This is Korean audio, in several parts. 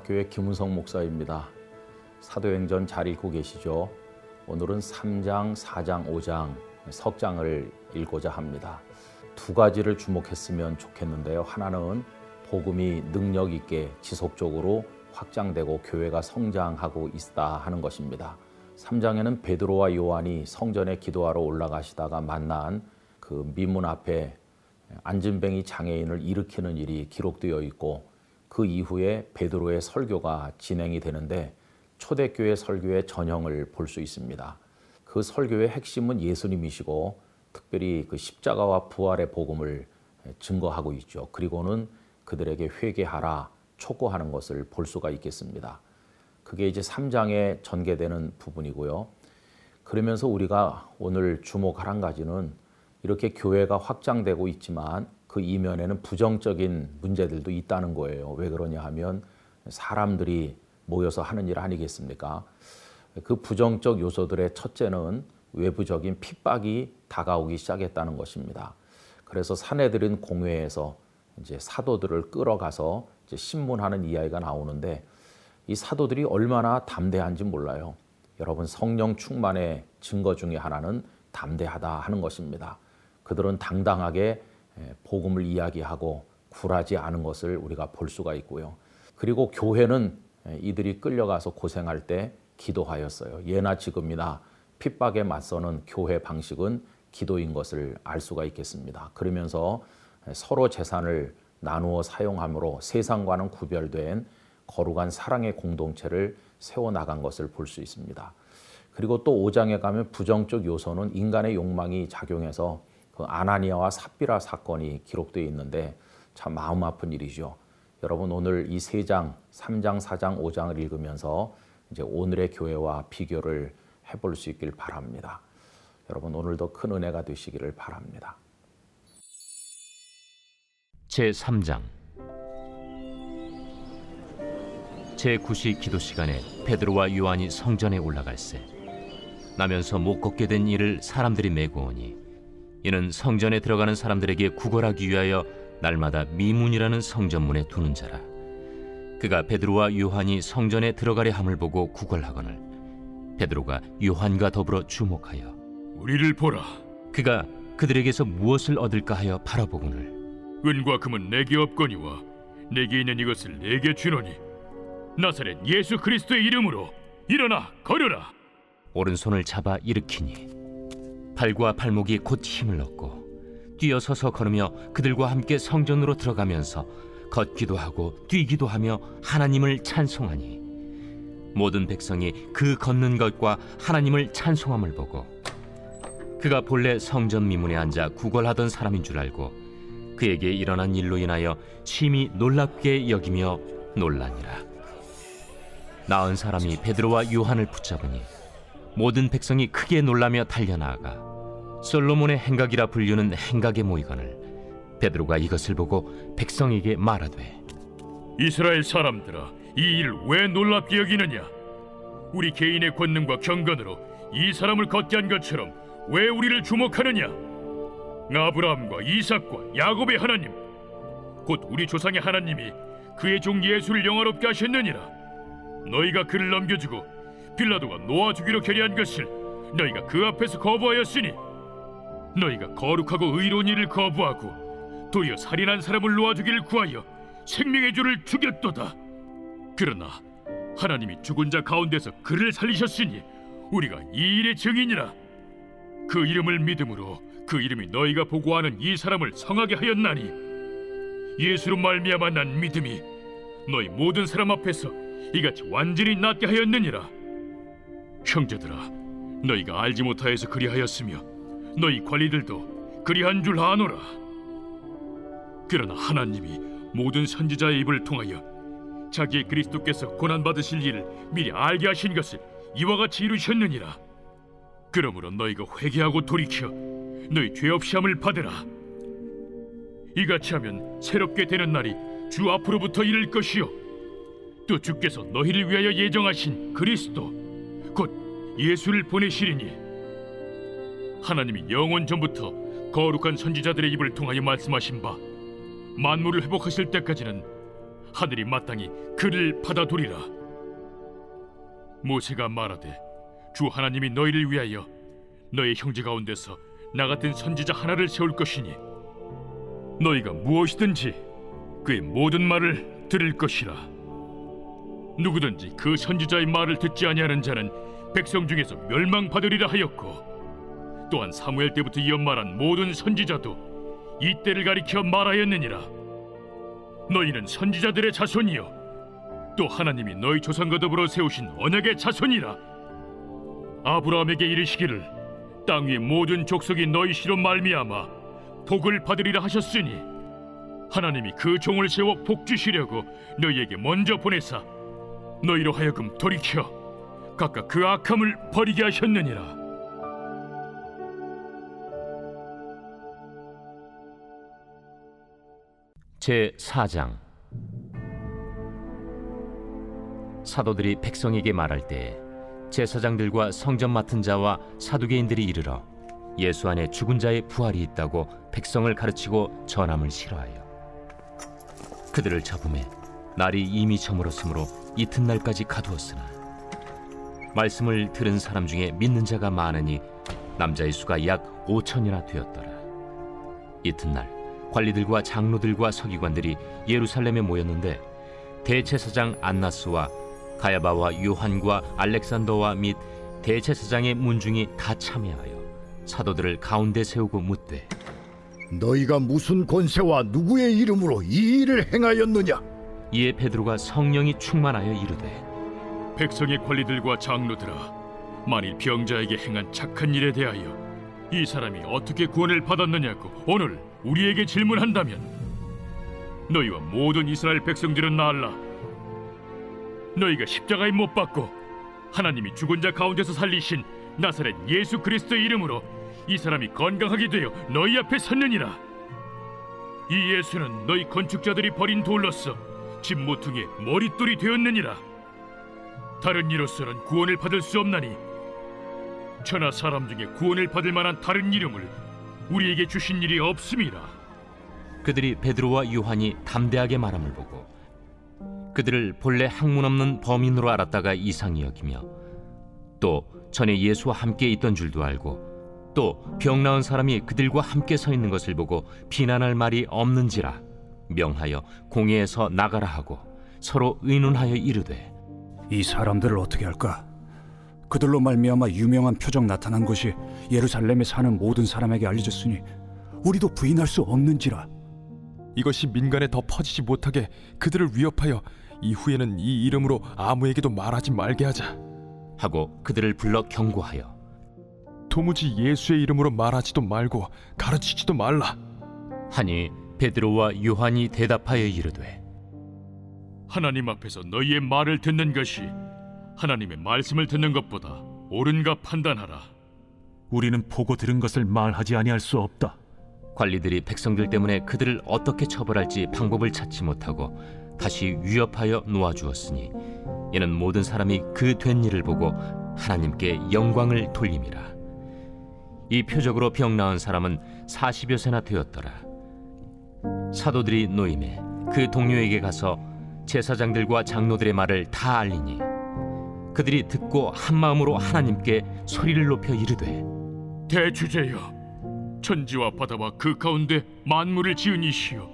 영락교회 김은성 목사입니다. 사도행전 잘 읽고 계시죠? 오늘은 3장, 4장, 5장, 석장을 읽고자 합니다. 두 가지를 주목했으면 좋겠는데요. 하나는 복음이 능력 있게 지속적으로 확장되고 교회가 성장하고 있다 하는 것입니다. 3장에는 베드로와 요한이 성전에 기도하러 올라가시다가 만난 그 미문 앞에 안진뱅이 장애인을 일으키는 일이 기록되어 있고 그 이후에 베드로의 설교가 진행이 되는데 초대교회 설교의 전형을 볼 수 있습니다. 그 설교의 핵심은 예수님이시고 특별히 그 십자가와 부활의 복음을 증거하고 있죠. 그리고는 그들에게 회개하라 촉구하는 것을 볼 수가 있겠습니다. 그게 이제 3장에 전개되는 부분이고요. 그러면서 우리가 오늘 주목할 한 가지는 이렇게 교회가 확장되고 있지만 그 이면에는 부정적인 문제들도 있다는 거예요. 왜 그러냐 하면 사람들이 모여서 하는 일 아니겠습니까? 그 부정적 요소들의 첫째는 외부적인 핍박이 다가오기 시작했다는 것입니다. 그래서 사내들은 공회에서 이제 사도들을 끌어가서 이제 신문하는 이야기가 나오는데 이 사도들이 얼마나 담대한지 몰라요. 여러분 성령 충만의 증거 중에 하나는 담대하다 하는 것입니다. 그들은 당당하게 복음을 이야기하고 굴하지 않은 것을 우리가 볼 수가 있고요. 그리고 교회는 이들이 끌려가서 고생할 때 기도하였어요. 예나 지금이나 핍박에 맞서는 교회 방식은 기도인 것을 알 수가 있겠습니다. 그러면서 서로 재산을 나누어 사용함으로 세상과는 구별된 거룩한 사랑의 공동체를 세워나간 것을 볼 수 있습니다. 그리고 또 5장에 가면 부정적 요소는 인간의 욕망이 작용해서 그 아나니아와 삽비라 사건이 기록되어 있는데 참 마음 아픈 일이죠. 여러분 오늘 이 세 장, 3장, 4장, 5장을 읽으면서 이제 오늘의 교회와 비교를 해볼 수 있길 바랍니다. 여러분 오늘도 큰 은혜가 되시기를 바랍니다. 제 3장 제 9시 기도 시간에 베드로와 요한이 성전에 올라갈새 나면서 못 걷게 된 이를 사람들이 메고 오니 이는 성전에 들어가는 사람들에게 구걸하기 위하여 날마다 미문이라는 성전문에 두는 자라. 그가 베드로와 요한이 성전에 들어가려 함을 보고 구걸하거늘 베드로가 요한과 더불어 주목하여 우리를 보라. 그가 그들에게서 무엇을 얻을까 하여 바라보거늘 은과 금은 내게 없거니와 내게 있는 이것을 내게 주노니 나사렛 예수 그리스도의 이름으로 일어나 걸으라. 오른손을 잡아 일으키니 발과 발목이 곧 힘을 얻고 뛰어서서 걸으며 그들과 함께 성전으로 들어가면서 걷기도 하고 뛰기도 하며 하나님을 찬송하니 모든 백성이 그 걷는 것과 하나님을 찬송함을 보고 그가 본래 성전 미문에 앉아 구걸하던 사람인 줄 알고 그에게 일어난 일로 인하여 심히 놀랍게 여기며 놀라니라. 나은 사람이 베드로와 요한을 붙잡으니 모든 백성이 크게 놀라며 달려나가 솔로몬의 행각이라 불리는 행각에 모이거늘 베드로가 이것을 보고 백성에게 말하되 이스라엘 사람들아 이 일을 왜 놀랍게 여기느냐? 우리 개인의 권능과 경건으로 이 사람을 걷게 한 것처럼 왜 우리를 주목하느냐? 아브라함과 이삭과 야곱의 하나님 곧 우리 조상의 하나님이 그의 종 예수를 영화롭게 하셨느니라. 너희가 그를 넘겨주고 빌라도가 놓아 주기로 결의한 것을 너희가 그 앞에서 거부하였으니 너희가 거룩하고 의로운 일을 거부하고 도리어 살인한 사람을 놓아 주기를 구하여 생명의 주를 죽였도다. 그러나 하나님이 죽은 자 가운데서 그를 살리셨으니 우리가 이 일의 증인이라. 그 이름을 믿음으로 그 이름이 너희가 보고하는 이 사람을 성하게 하였나니 예수로 말미암아 난 믿음이 너희 모든 사람 앞에서 이같이 완전히 낫게 하였느니라 형제들아 너희가 알지 못하여서 그리하였으며 너희 관리들도 그리한 줄 아노라. 그러나 하나님이 모든 선지자의 입을 통하여 자기의 그리스도께서 고난 받으실 일을 미리 알게 하신 것을 이와 같이 이루셨느니라. 그러므로 너희가 회개하고 돌이켜 너희 죄 없이 함을 받으라. 이같이 하면 새롭게 되는 날이 주 앞으로부터 이를 것이요. 또 주께서 너희를 위하여 예정하신 그리스도 곧 예수를 보내시리니 하나님이 영원 전부터 거룩한 선지자들의 입을 통하여 말씀하신 바 만물을 회복하실 때까지는 하늘이 마땅히 그를 받아두리라. 모세가 말하되 주 하나님이 너희를 위하여 너희 형제 가운데서 나 같은 선지자 하나를 세울 것이니 너희가 무엇이든지 그의 모든 말을 들을 것이라. 누구든지 그 선지자의 말을 듣지 아니하는 자는 백성 중에서 멸망받으리라 하였고 또한 사무엘 때부터 이어 말한 모든 선지자도 이 때를 가리켜 말하였느니라. 너희는 선지자들의 자손이요 또 하나님이 너희 조상과 더불어 세우신 언약의 자손이라. 아브라함에게 이르시기를 땅 위의 모든 족속이 너희 시로 말미암아 복을 받으리라 하셨으니 하나님이 그 종을 세워 복 주시려고 너희에게 먼저 보내사 너희로 하여금 돌이켜 각각 그 악함을 버리게 하셨느니라. 제 4장 사도들이 백성에게 말할 때 제사장들과 성전 맡은 자와 사두개인들이 이르러 예수 안에 죽은 자의 부활이 있다고 백성을 가르치고 전함을 싫어하여 그들을 잡음에 날이 이미 저물었으므로 이튿날까지 가두었으나 말씀을 들은 사람 중에 믿는 자가 많으니 남자의 수가 약 5천이나 되었더라 이튿날 관리들과 장로들과 서기관들이 예루살렘에 모였는데 대제사장 안나스와 가야바와 요한과 알렉산더와 및 대제사장의 문중이 다 참여하여 사도들을 가운데 세우고 묻되 너희가 무슨 권세와 누구의 이름으로 이 일을 행하였느냐? 이에 베드로가 성령이 충만하여 이르되 백성의 관리들과 장로들아 만일 병자에게 행한 착한 일에 대하여 이 사람이 어떻게 구원을 받았느냐고 오늘 우리에게 질문한다면 너희와 모든 이스라엘 백성들은 알라. 너희가 십자가에 못 박고 하나님이 죽은 자 가운데서 살리신 나사렛 예수 그리스도의 이름으로 이 사람이 건강하게 되어 너희 앞에 섰느니라. 이 예수는 너희 건축자들이 버린 돌로서 집 모퉁이의 머릿돌이 되었느니라. 다른 이로서는 구원을 받을 수 없나니 천하 사람 중에 구원을 받을 만한 다른 이름을 우리에게 주신 일이 없음이라. 그들이 베드로와 요한이 담대하게 말함을 보고 그들을 본래 학문 없는 범인으로 알았다가 이상히 여기며 또 전에 예수와 함께 있던 줄도 알고 또 병 나은 사람이 그들과 함께 서 있는 것을 보고 비난할 말이 없는지라 명하여 공회에서 나가라 하고 서로 의논하여 이르되 이 사람들을 어떻게 할까? 그들로 말미암아 유명한 표적 나타난 것이 예루살렘에 사는 모든 사람에게 알려졌으니 우리도 부인할 수 없는지라 이것이 민간에 더 퍼지지 못하게 그들을 위협하여 이후에는 이 이름으로 아무에게도 말하지 말게 하자. 하고 그들을 불러 경고하여 도무지 예수의 이름으로 말하지도 말고 가르치지도 말라. 하니 베드로와 요한이 대답하여 이르되 하나님 앞에서 너희의 말을 듣는 것이 하나님의 말씀을 듣는 것보다 옳은가 판단하라. 우리는 보고 들은 것을 말하지 아니할 수 없다. 관리들이 백성들 때문에 그들을 어떻게 처벌할지 방법을 찾지 못하고 다시 위협하여 놓아주었으니 이는 모든 사람이 그 된 일을 보고 하나님께 영광을 돌림이라. 이 표적으로 병 나은 사람은 40여 세나 되었더라 사도들이 노임에 그 동료에게 가서 제사장들과 장로들의 말을 다 알리니 그들이 듣고 한 마음으로 하나님께 소리를 높여 이르되 대주제여 천지와 바다와 그 가운데 만물을 지은 이시여.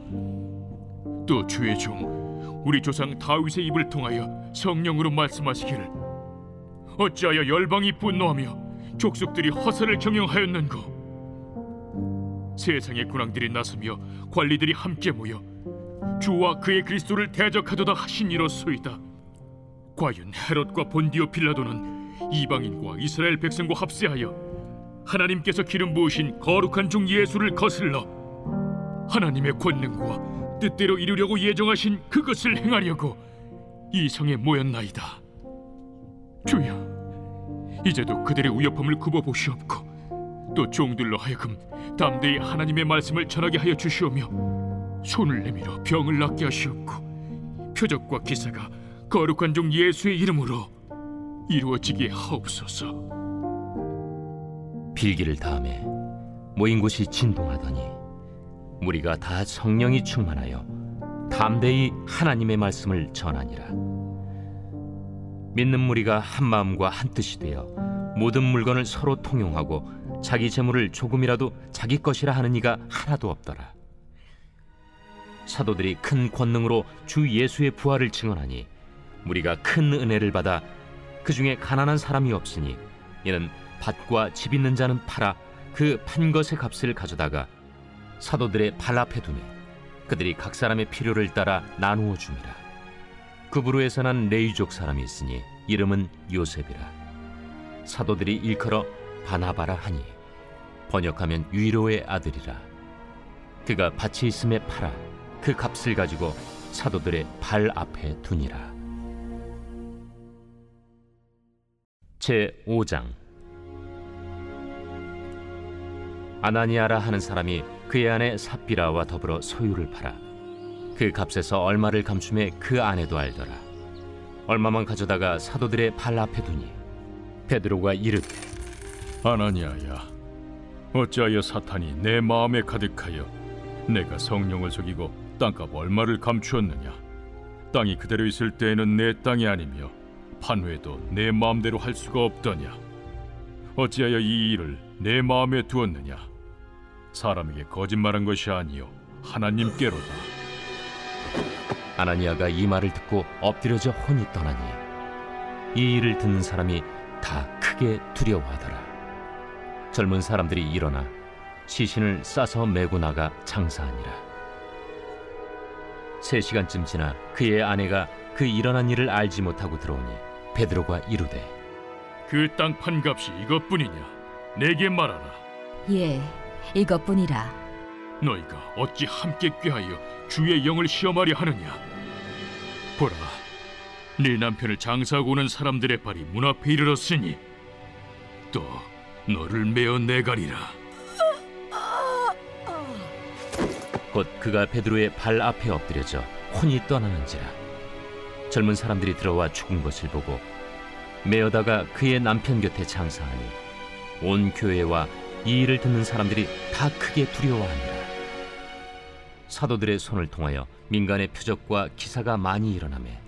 또 주의 종 우리 조상 다윗의 입을 통하여 성령으로 말씀하시기를. 어찌하여 열방이 분노하며 족속들이 허사를 경영하였는고 세상의 군왕들이 나서며 관리들이 함께 모여 주와 그의 그리스도를 대적하도다 하신 이로소이다 과연 헤롯과 본디오 필라도는 이방인과 이스라엘 백성과 합세하여 하나님께서 기름 부으신 거룩한 종 예수를 거슬러 하나님의 권능과 뜻대로 이루려고 예정하신 그것을 행하려고 이 성에 모였나이다. 주여, 이제도 그들의 위협함을 굽어 보시옵고 또 종들로 하여금 담대히 하나님의 말씀을 전하게 하여 주시오며 손을 내밀어 병을 낫게 하시옵고 표적과 기사가 거룩한 종 예수의 이름으로 이루어지게 하옵소서. 빌기를 다음에 모인 곳이 진동하더니 무리가 다 성령이 충만하여 담대히 하나님의 말씀을 전하니라. 믿는 무리가 한 마음과 한 뜻이 되어 모든 물건을 서로 통용하고 자기 재물을 조금이라도 자기 것이라 하는 이가 하나도 없더라. 사도들이 큰 권능으로 주 예수의 부활을 증언하니 무리가 큰 은혜를 받아 그 중에 가난한 사람이 없으니 이는 밭과 집 있는 자는 팔아 그 판 것의 값을 가져다가 사도들의 발 앞에 두매 그들이 각 사람의 필요를 따라 나누어 줍니다. 그부르에서 난 레이족 사람이 있으니 이름은 요셉이라 사도들이 일컬어 바나바라 하니 번역하면 위로의 아들이라. 그가 밭이 있음에 팔아 그 값을 가지고 사도들의 발 앞에 두니라. 제 5장. 아나니아라 하는 사람이 그의 아내 삽비라와 더불어 소유를 팔아 그 값에서 얼마를 감춤해 그 아내도 알더라. 얼마만 가져다가 사도들의 발 앞에 두니. 베드로가 이르되 아나니아야 어찌하여 사탄이 내 마음에 가득하여 내가 성령을 속이고 땅값 얼마를 감추었느냐? 땅이 그대로 있을 때에는 내 땅이 아니며 판회도 내 마음대로 할 수가 없더냐? 어찌하여 이 일을 내 마음에 두었느냐? 사람에게 거짓말한 것이 아니요 하나님께로다. 아나니아가 이 말을 듣고 엎드려져 혼이 떠나니 이 일을 듣는 사람이 다 크게 두려워하더라 젊은 사람들이 일어나 시신을 싸서 메고 나가 장사하니라. 세 시간쯤 지나 그의 아내가 그 일어난 일을 알지 못하고 들어오니 베드로가 이르되 그 땅 판값이 이것뿐이냐? 내게 말하라. 예, 이것뿐이라. 너희가 어찌 함께 꾀하여 주의 영을 시험하려 하느냐? 보라 네 남편을 장사하고 오는 사람들의 발이 문 앞에 이르렀으니 또 너를 메어 내가리라. 곧 그가 베드로의 발 앞에 엎드려져 혼이 떠나는지라. 젊은 사람들이 들어와 죽은 것을 보고 메어다가 그의 남편 곁에 장사하니 온 교회와 이 일을 듣는 사람들이 다 크게 두려워하니라. 사도들의 손을 통하여 민간의 표적과 기사가 많이 일어나매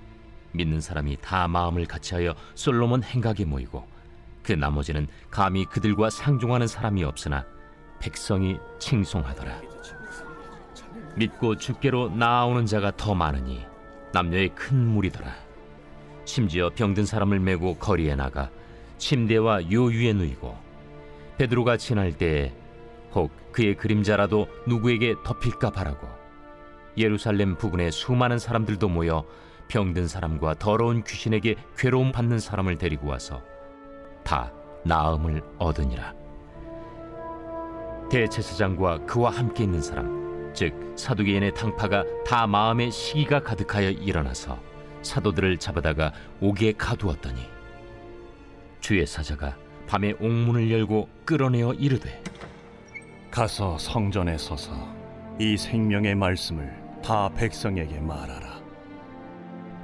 믿는 사람이 다 마음을 같이하여 솔로몬 행각에 모이고 그 나머지는 감히 그들과 상종하는 사람이 없으나 백성이 칭송하더라. 믿고 주께로 나아오는 자가 더 많으니 남녀의 큰 무리더라. 심지어 병든 사람을 메고 거리에 나가 침대와 요 위에 누이고 베드로가 지날 때에 혹 그의 그림자라도 누구에게 덮일까 바라고 예루살렘 부근에 수많은 사람들도 모여 병든 사람과 더러운 귀신에게 괴로움 받는 사람을 데리고 와서 다 나음을 얻으니라 대제사장과 그와 함께 있는 사람 즉 사두개인의 당파가 다 마음에 시기가 가득하여 일어나서 사도들을 잡아다가 옥에 가두었더니 주의 사자가 밤에 옥문을 열고 끌어내어 이르되 가서 성전에 서서 이 생명의 말씀을 다 백성에게 말하라.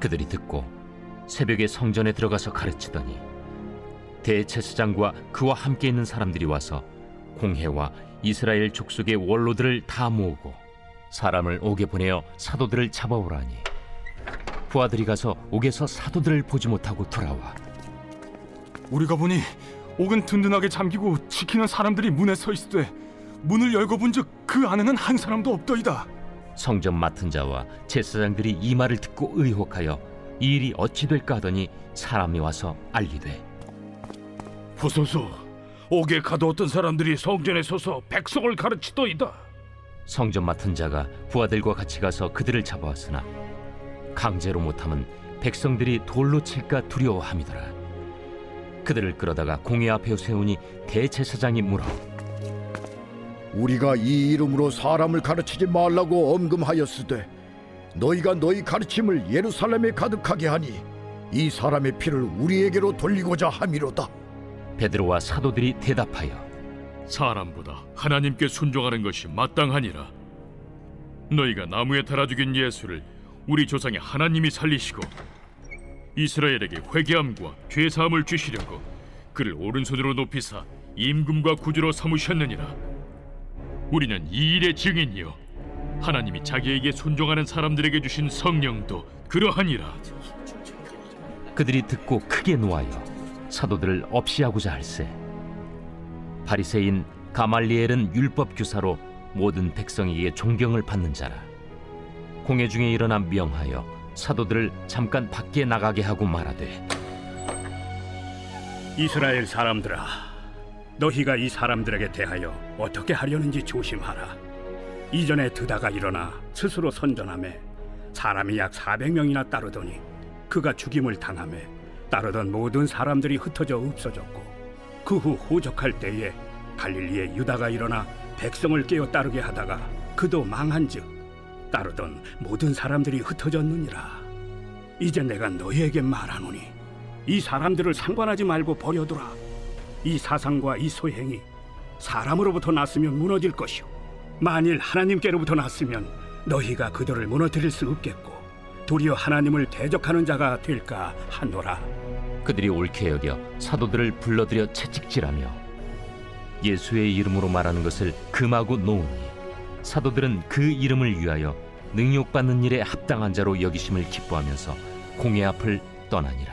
그들이 듣고 새벽에 성전에 들어가서 가르치더니 대제사장과 그와 함께 있는 사람들이 와서 공회와 이스라엘 족속의 원로들을 다 모으고 사람을 옥에 보내어 사도들을 잡아오라니 부하들이 가서 옥에서 사도들을 보지 못하고 돌아와 우리가 보니 옥은 든든하게 잠기고 지키는 사람들이 문에 서 있으되 문을 열고 본즉 그 안에는 한 사람도 없더이다. 성전 맡은 자와 제사장들이 이 말을 듣고 의혹하여 이 일이 어찌 될까 하더니 사람이 와서 알리되 보소서. 옥에 가두었던 사람들이 성전에 서서 백성을 가르치더이다. 성전 맡은 자가 부하들과 같이 가서 그들을 잡아왔으나 강제로 못하면 백성들이 돌로 칠까 두려워함이더라. 그들을 끌어다가 공회 앞에 세우니 대제사장이 물어 우리가 이 이름으로 사람을 가르치지 말라고 엄금하였으되 너희가 너희 가르침을 예루살렘에 가득하게 하니 이 사람의 피를 우리에게로 돌리고자 함이로다. 베드로와 사도들이 대답하여 사람보다 하나님께 순종하는 것이 마땅하니라. 너희가 나무에 달아 죽인 예수를 우리 조상의 하나님이 살리시고 이스라엘에게 회개함과 죄 사함을 주시려고 그를 오른손으로 높이사 임금과 구주로 삼으셨느니라. 우리는 이 일의 증인이요. 하나님이 자기에게 순종하는 사람들에게 주신 성령도 그러하니라. 그들이 듣고 크게 노하여 사도들을 없이하고자 할세 바리새인 가말리엘은 율법 교사로 모든 백성에게 존경을 받는 자라 공회 중에 일어나 명하여 사도들을 잠깐 밖에 나가게 하고 말하되 이스라엘 사람들아, 너희가 이 사람들에게 대하여 어떻게 하려는지 조심하라. 이전에 드다가 일어나 스스로 선전함에 사람이 약 400명이나 따르더니 그가 죽임을 당함에 따르던 모든 사람들이 흩어져 없어졌고 그 후 호적할 때에 갈릴리에 유다가 일어나 백성을 깨어 따르게 하다가 그도 망한즉 따르던 모든 사람들이 흩어졌느니라. 이제 내가 너희에게 말하노니 이 사람들을 상관하지 말고 버려두라. 이 사상과 이 소행이 사람으로부터 났으면 무너질 것이요. 만일 하나님께로부터 났으면 너희가 그들을 무너뜨릴 수 없겠고 도리어 하나님을 대적하는 자가 될까 하노라. 그들이 옳게 여겨 사도들을 불러들여 채찍질하며 예수의 이름으로 말하는 것을 금하고 놓으니 사도들은 그 이름을 위하여 능욕받는 일에 합당한 자로 여기심을 기뻐하면서 공회 앞을 떠나니라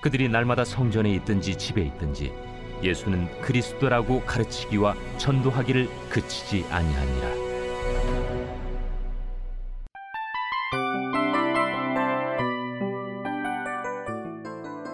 그들이 날마다 성전에 있든지 집에 있든지 예수는 그리스도라고 가르치기와 전도하기를 그치지 아니하니라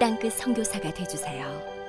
땅끝 선교사가 되주세요.